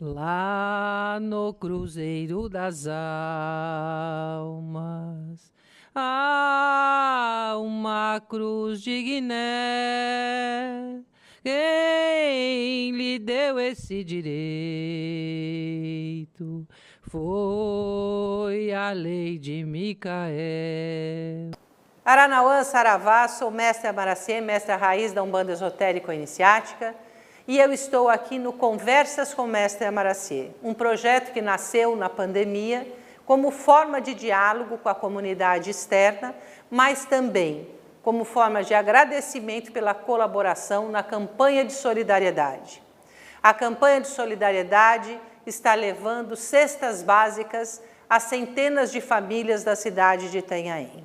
Lá no Cruzeiro das Almas há uma cruz de Guiné. Quem lhe deu esse direito foi a lei de Micael. Aranauã Saravá, sou mestre Amaracê, mestre raiz da Umbanda Esotérica Iniciática e eu estou aqui no Conversas com Mestre Amaracê, um projeto que nasceu na pandemia como forma de diálogo com a comunidade externa, mas também como forma de agradecimento pela colaboração na campanha de solidariedade. A campanha de solidariedade está levando cestas básicas a centenas de famílias da cidade de Itanhaém.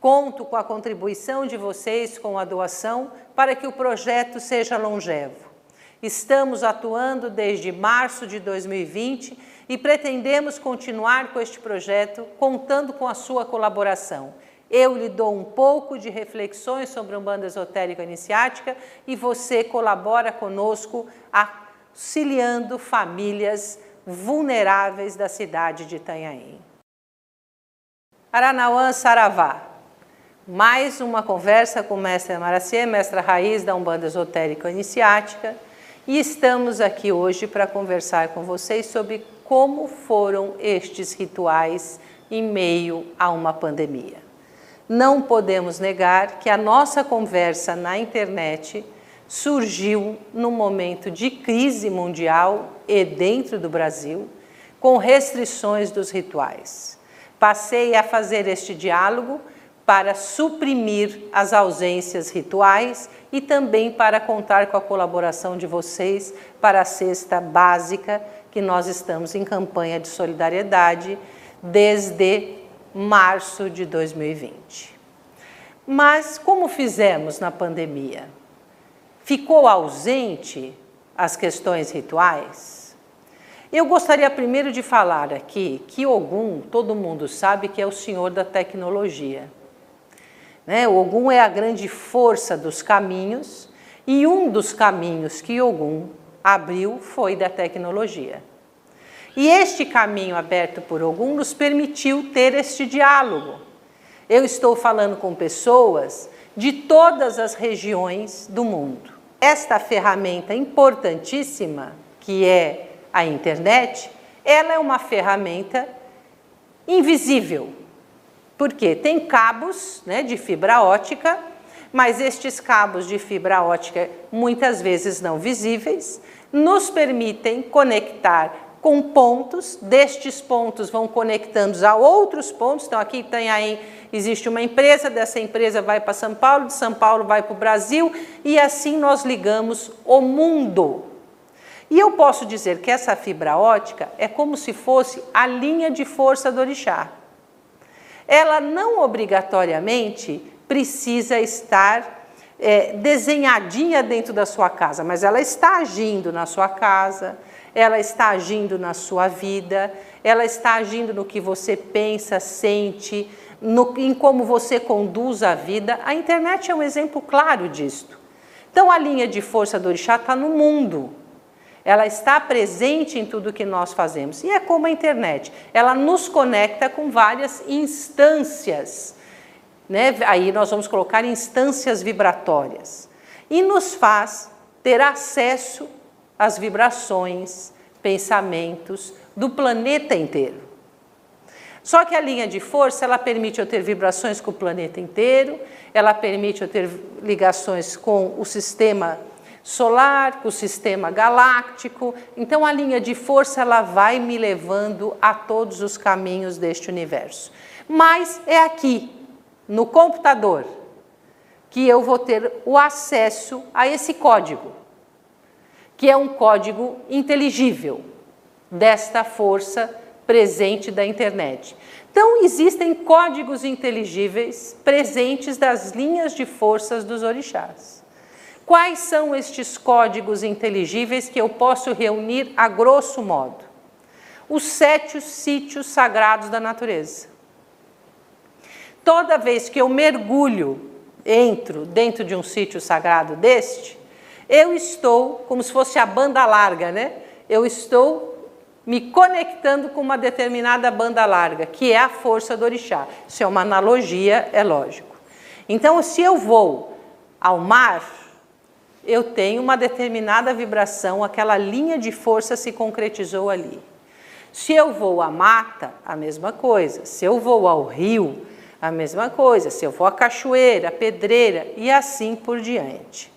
Conto com a contribuição de vocês com a doação para que o projeto seja longevo. Estamos atuando desde março de 2020 e pretendemos continuar com este projeto contando com a sua colaboração. Eu lhe dou um pouco de reflexões sobre Umbanda Esotérica Iniciática e você colabora conosco auxiliando famílias vulneráveis da cidade de Itanhaém. Aranauã Saravá. Mais uma conversa com o mestre Amaraciê, mestra raiz da Umbanda Esotérica Iniciática e estamos aqui hoje para conversar com vocês sobre como foram estes rituais em meio a uma pandemia. Não podemos negar que a nossa conversa na internet surgiu num momento de crise mundial e dentro do Brasil, com restrições dos rituais. Passei a fazer este diálogo para suprimir as ausências rituais e também para contar com a colaboração de vocês para a cesta básica que nós estamos em campanha de solidariedade desde março de 2020. Mas como fizemos na pandemia? Ficou ausente as questões rituais? Eu gostaria primeiro de falar aqui que Ogum, todo mundo sabe que é o senhor da tecnologia. Né? O Ogum é a grande força dos caminhos e um dos caminhos que Ogum abriu foi da tecnologia. E este caminho aberto por Ogum nos permitiu ter este diálogo. Eu estou falando com pessoas de todas as regiões do mundo. Esta ferramenta importantíssima, que é a internet, ela é uma ferramenta invisível, porque tem cabos né, de fibra ótica, mas estes cabos de fibra ótica, muitas vezes não visíveis, nos permitem conectar com pontos, destes pontos vão conectando a outros pontos. Então, aqui tem aí, existe uma empresa, dessa empresa vai para São Paulo, de São Paulo vai para o Brasil, e assim nós ligamos o mundo. E eu posso dizer que essa fibra ótica é como se fosse a linha de força do orixá ela não obrigatoriamente precisa estar é, desenhadinha dentro da sua casa, mas ela está agindo na sua casa, ela está agindo na sua vida, ela está agindo no que você pensa, sente, no, em como você conduz a vida. A internet é um exemplo claro disto. Então, a linha de força do orixá está no mundo ela está presente em tudo que nós fazemos. E é como a internet, ela nos conecta com várias instâncias. Né? Aí nós vamos colocar instâncias vibratórias. E nos faz ter acesso às vibrações, pensamentos do planeta inteiro. Só que a linha de força, ela permite eu ter vibrações com o planeta inteiro, ela permite eu ter ligações com o sistema solar, com o sistema galáctico. Então a linha de força ela vai me levando a todos os caminhos deste universo. Mas é aqui, no computador, que eu vou ter o acesso a esse código, que é um código inteligível desta força presente da internet. Então, existem códigos inteligíveis presentes das linhas de forças dos orixás. Quais são estes códigos inteligíveis que eu posso reunir a grosso modo? Os sete sítios sagrados da natureza. Toda vez que eu mergulho, entro dentro de um sítio sagrado deste, eu estou como se fosse a banda larga, né? eu estou me conectando com uma determinada banda larga, que é a força do orixá. Isso é uma analogia, é lógico. Então, se eu vou ao mar, eu tenho uma determinada vibração, aquela linha de força se concretizou ali. Se eu vou à mata, a mesma coisa. Se eu vou ao rio, a mesma coisa. Se eu vou à cachoeira, à pedreira e assim por diante.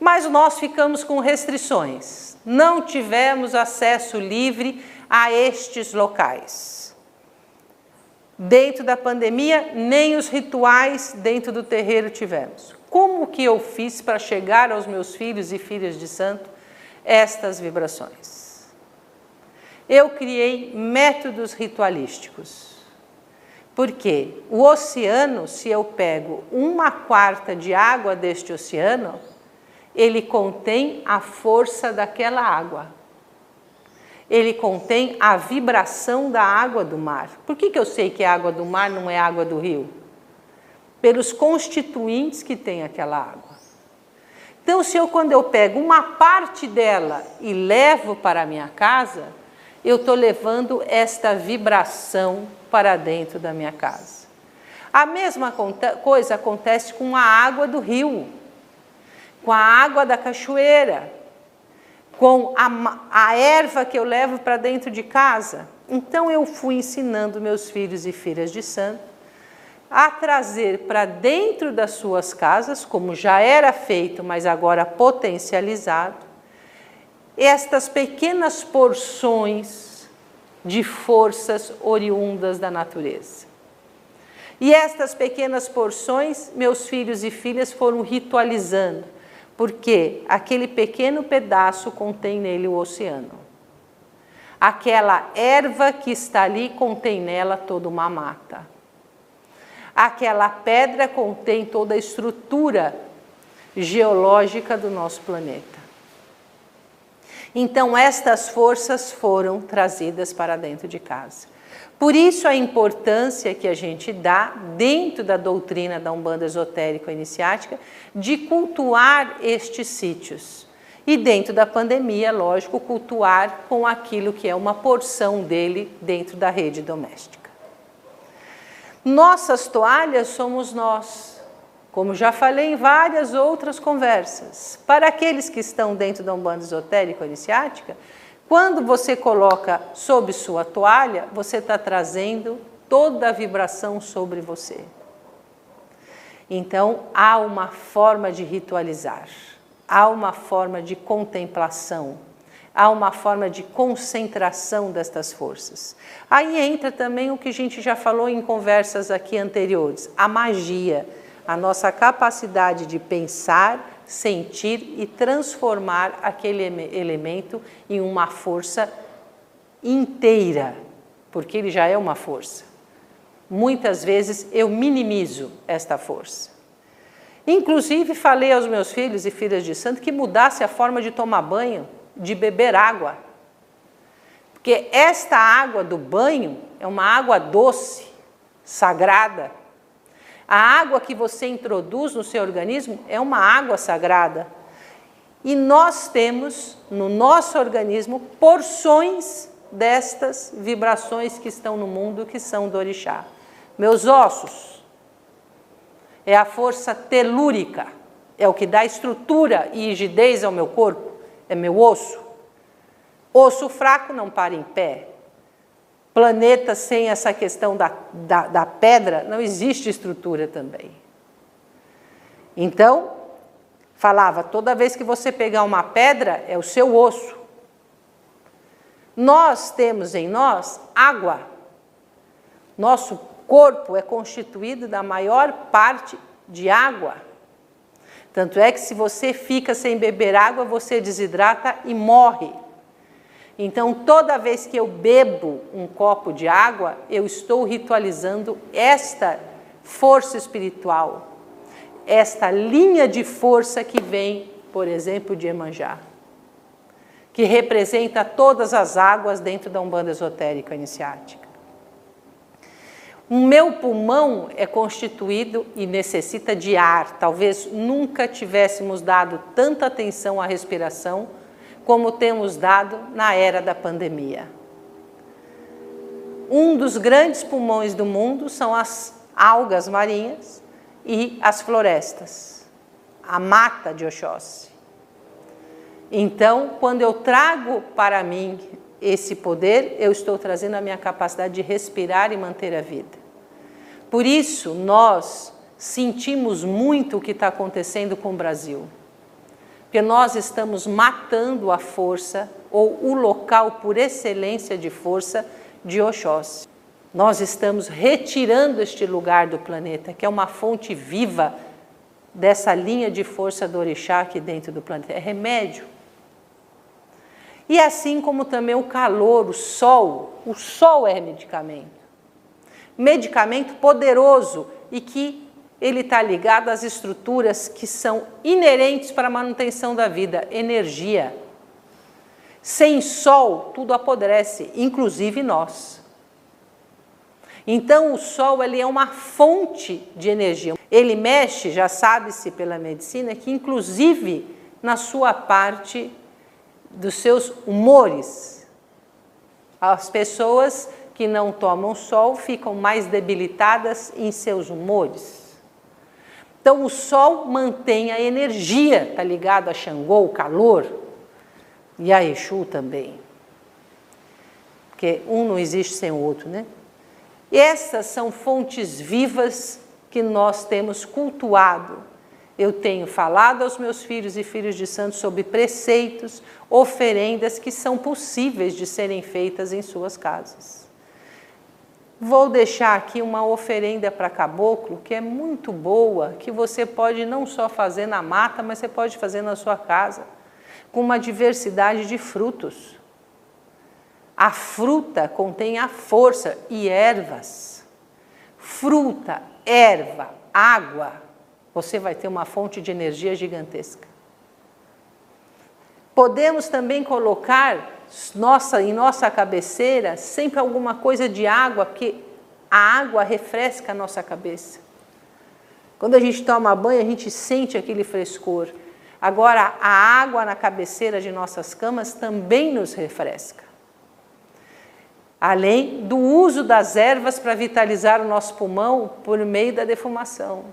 Mas nós ficamos com restrições. Não tivemos acesso livre a estes locais. Dentro da pandemia, nem os rituais dentro do terreiro tivemos. Como que eu fiz para chegar aos meus filhos e filhas de santo estas vibrações? Eu criei métodos ritualísticos. Porque o oceano, se eu pego uma quarta de água deste oceano, ele contém a força daquela água. Ele contém a vibração da água do mar. Por que, que eu sei que é água do mar não é água do rio? pelos constituintes que tem aquela água. Então, se eu, quando eu pego uma parte dela e levo para a minha casa, eu estou levando esta vibração para dentro da minha casa. A mesma coisa acontece com a água do rio, com a água da cachoeira, com a, a erva que eu levo para dentro de casa. Então eu fui ensinando meus filhos e filhas de santo a trazer para dentro das suas casas, como já era feito, mas agora potencializado, estas pequenas porções de forças oriundas da natureza. E estas pequenas porções, meus filhos e filhas foram ritualizando, porque aquele pequeno pedaço contém nele o oceano. Aquela erva que está ali contém nela toda uma mata aquela pedra contém toda a estrutura geológica do nosso planeta. Então, estas forças foram trazidas para dentro de casa. Por isso, a importância que a gente dá, dentro da doutrina da Umbanda Esotérica Iniciática, de cultuar estes sítios. E dentro da pandemia, lógico, cultuar com aquilo que é uma porção dele dentro da rede doméstica. Nossas toalhas somos nós, como já falei em várias outras conversas. Para aqueles que estão dentro da Umbanda Esotérica Iniciática, quando você coloca sob sua toalha, você está trazendo toda a vibração sobre você. Então, há uma forma de ritualizar, há uma forma de contemplação, há uma forma de concentração destas forças. Aí entra também o que a gente já falou em conversas aqui anteriores, a magia, a nossa capacidade de pensar, sentir e transformar aquele elemento em uma força inteira, porque ele já é uma força. Muitas vezes eu minimizo esta força. Inclusive, falei aos meus filhos e filhas de santo que mudasse a forma de tomar banho de beber água. Porque esta água do banho é uma água doce, sagrada. A água que você introduz no seu organismo é uma água sagrada. E nós temos no nosso organismo porções destas vibrações que estão no mundo, que são do orixá. Meus ossos é a força telúrica, é o que dá estrutura e rigidez ao meu corpo é meu osso. Osso fraco não para em pé. Planeta sem essa questão da, da, da pedra, não existe estrutura também. Então, falava, toda vez que você pegar uma pedra, é o seu osso. Nós temos em nós água. Nosso corpo é constituído da maior parte de água. Tanto é que se você fica sem beber água, você desidrata e morre. Então, toda vez que eu bebo um copo de água, eu estou ritualizando esta força espiritual, esta linha de força que vem, por exemplo, de Emanjá, que representa todas as águas dentro da Umbanda Esotérica Iniciática. O meu pulmão é constituído e necessita de ar. Talvez nunca tivéssemos dado tanta atenção à respiração como temos dado na era da pandemia. Um dos grandes pulmões do mundo são as algas marinhas e as florestas, a mata de Oxóssi. Então, quando eu trago para mim esse poder, eu estou trazendo a minha capacidade de respirar e manter a vida. Por isso, nós sentimos muito o que está acontecendo com o Brasil. Porque nós estamos matando a força, ou o local por excelência de força, de Oxóssi. Nós estamos retirando este lugar do planeta, que é uma fonte viva dessa linha de força do orixá aqui dentro do planeta. É remédio. E assim como também o calor, o sol, o sol é medicamento. Medicamento poderoso e que ele está ligado às estruturas que são inerentes para a manutenção da vida, energia. Sem sol, tudo apodrece, inclusive nós. Então, o sol ele é uma fonte de energia. Ele mexe, já sabe-se pela medicina, que inclusive na sua parte dos seus humores. As pessoas que não tomam sol ficam mais debilitadas em seus humores. Então, o sol mantém a energia, está ligado a Xangô, o calor, e a Exu também. Porque um não existe sem o outro, né? E essas são fontes vivas que nós temos cultuado eu tenho falado aos meus filhos e filhos de santos sobre preceitos, oferendas que são possíveis de serem feitas em suas casas. Vou deixar aqui uma oferenda para caboclo que é muito boa, que você pode não só fazer na mata, mas você pode fazer na sua casa, com uma diversidade de frutos. A fruta contém a força e ervas. Fruta, erva, água, você vai ter uma fonte de energia gigantesca. Podemos também colocar nossa, em nossa cabeceira sempre alguma coisa de água, porque a água refresca a nossa cabeça. Quando a gente toma banho, a gente sente aquele frescor. Agora, a água na cabeceira de nossas camas também nos refresca. Além do uso das ervas para vitalizar o nosso pulmão por meio da defumação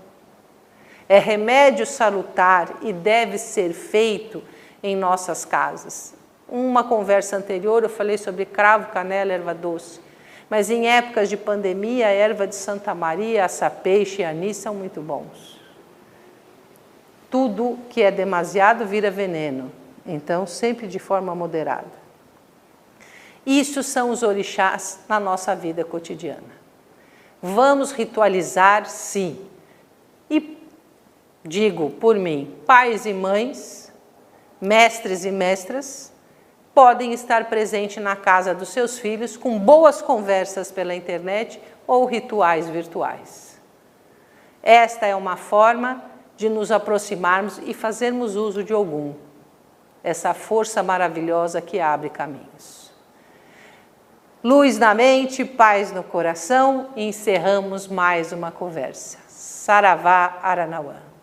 é remédio salutar e deve ser feito em nossas casas. Uma conversa anterior eu falei sobre cravo, canela, erva doce. Mas em épocas de pandemia, a erva de Santa Maria, açapeixe e anis são muito bons. Tudo que é demasiado vira veneno, então sempre de forma moderada. Isso são os orixás na nossa vida cotidiana. Vamos ritualizar, sim. E digo por mim, pais e mães, mestres e mestras, podem estar presentes na casa dos seus filhos com boas conversas pela internet ou rituais virtuais. Esta é uma forma de nos aproximarmos e fazermos uso de algum, essa força maravilhosa que abre caminhos. Luz na mente, paz no coração, encerramos mais uma conversa. Saravá Aranauã.